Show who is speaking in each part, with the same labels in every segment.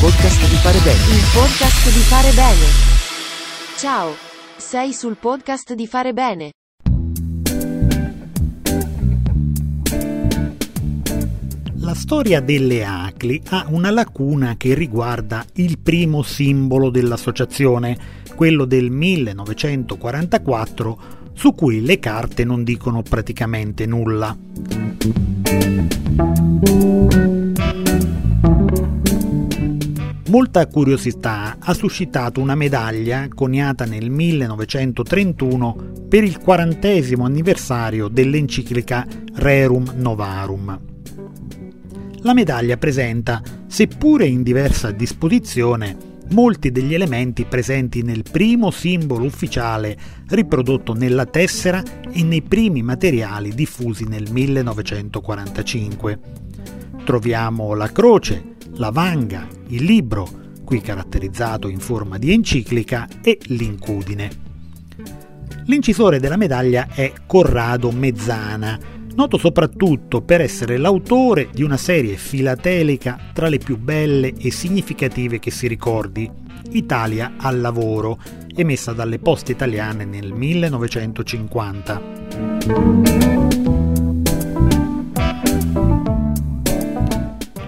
Speaker 1: podcast di fare bene.
Speaker 2: Il podcast di fare bene. Ciao. Sei sul podcast di fare bene.
Speaker 3: La storia delle ACLI ha una lacuna che riguarda il primo simbolo dell'associazione, quello del 1944, su cui le carte non dicono praticamente nulla. Molta curiosità ha suscitato una medaglia coniata nel 1931 per il quarantesimo anniversario dell'enciclica Rerum Novarum. La medaglia presenta, seppure in diversa disposizione, molti degli elementi presenti nel primo simbolo ufficiale riprodotto nella tessera e nei primi materiali diffusi nel 1945. Troviamo la croce, la vanga, il libro, qui caratterizzato in forma di enciclica, e l'incudine. L'incisore della medaglia è Corrado Mezzana, noto soprattutto per essere l'autore di una serie filatelica tra le più belle e significative che si ricordi, Italia al lavoro, emessa dalle poste italiane nel 1950.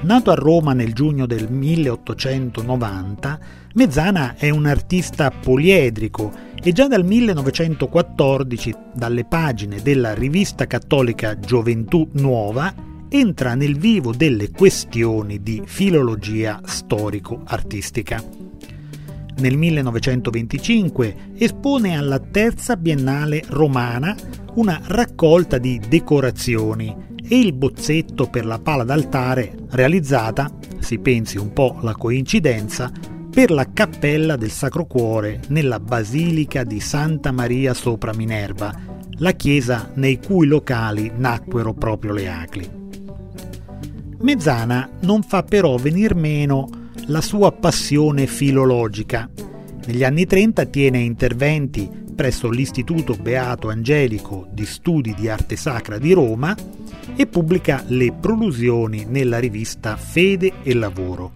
Speaker 3: Nato a Roma nel giugno del 1890, Mezzana è un artista poliedrico e già dal 1914, dalle pagine della rivista cattolica Gioventù Nuova, entra nel vivo delle questioni di filologia storico-artistica. Nel 1925 espone alla terza biennale romana una raccolta di decorazioni e il bozzetto per la pala d'altare realizzata, si pensi un po' la coincidenza, per la cappella del Sacro Cuore nella Basilica di Santa Maria sopra Minerva, la chiesa nei cui locali nacquero proprio le Acli. Mezzana non fa però venir meno la sua passione filologica. Negli anni 30 tiene interventi presso l'Istituto Beato Angelico di Studi di Arte Sacra di Roma e pubblica le prolusioni nella rivista Fede e Lavoro.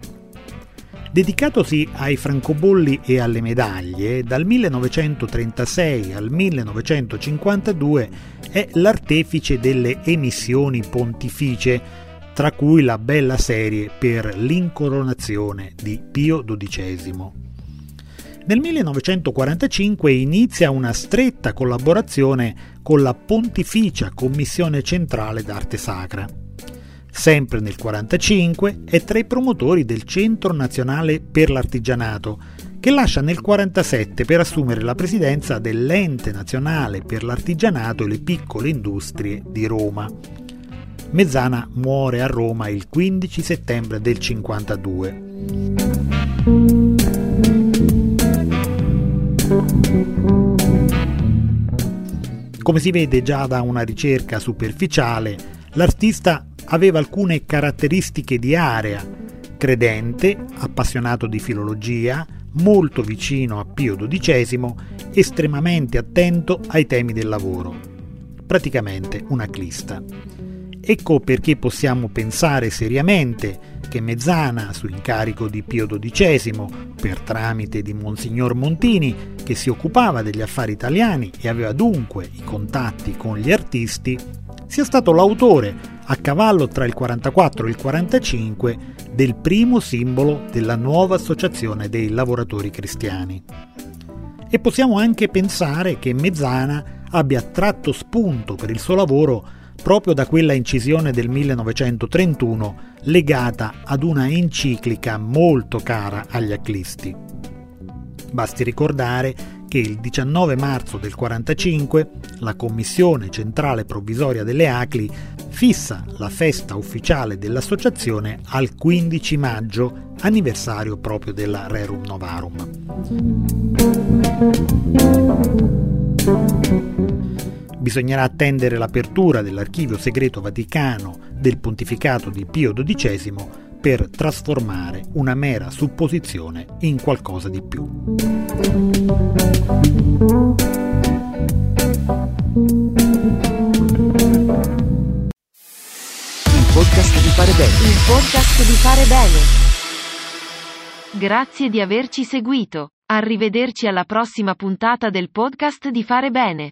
Speaker 3: Dedicatosi ai francobolli e alle medaglie, dal 1936 al 1952 è l'artefice delle emissioni pontificie, tra cui la bella serie per l'incoronazione di Pio XII. Nel 1945 inizia una stretta collaborazione con la Pontificia Commissione Centrale d'Arte Sacra. Sempre nel 1945 è tra i promotori del Centro Nazionale per l'Artigianato, che lascia nel 1947 per assumere la presidenza dell'Ente Nazionale per l'Artigianato e le Piccole Industrie di Roma. Mezzana muore a Roma il 15 settembre del 1952. Come si vede già da una ricerca superficiale, l'artista aveva alcune caratteristiche di area, credente, appassionato di filologia, molto vicino a Pio XII, estremamente attento ai temi del lavoro. Praticamente un aclista. Ecco perché possiamo pensare seriamente che Mezzana, su incarico di Pio XII, per tramite di Monsignor Montini, che si occupava degli affari italiani e aveva dunque i contatti con gli artisti, sia stato l'autore, a cavallo tra il 44 e il 45, del primo simbolo della nuova associazione dei lavoratori cristiani. E possiamo anche pensare che Mezzana abbia tratto spunto per il suo lavoro proprio da quella incisione del 1931 legata ad una enciclica molto cara agli aclisti. Basti ricordare che il 19 marzo del 1945 la Commissione Centrale Provvisoria delle ACLI fissa la festa ufficiale dell'associazione al 15 maggio, anniversario proprio della Rerum Novarum. Bisognerà attendere l'apertura dell'archivio segreto vaticano del pontificato di Pio XII per trasformare una mera supposizione in qualcosa di più. Il
Speaker 1: podcast di fare bene.
Speaker 2: Il podcast di fare bene. Grazie di averci seguito. Arrivederci alla prossima puntata del podcast di Fare Bene.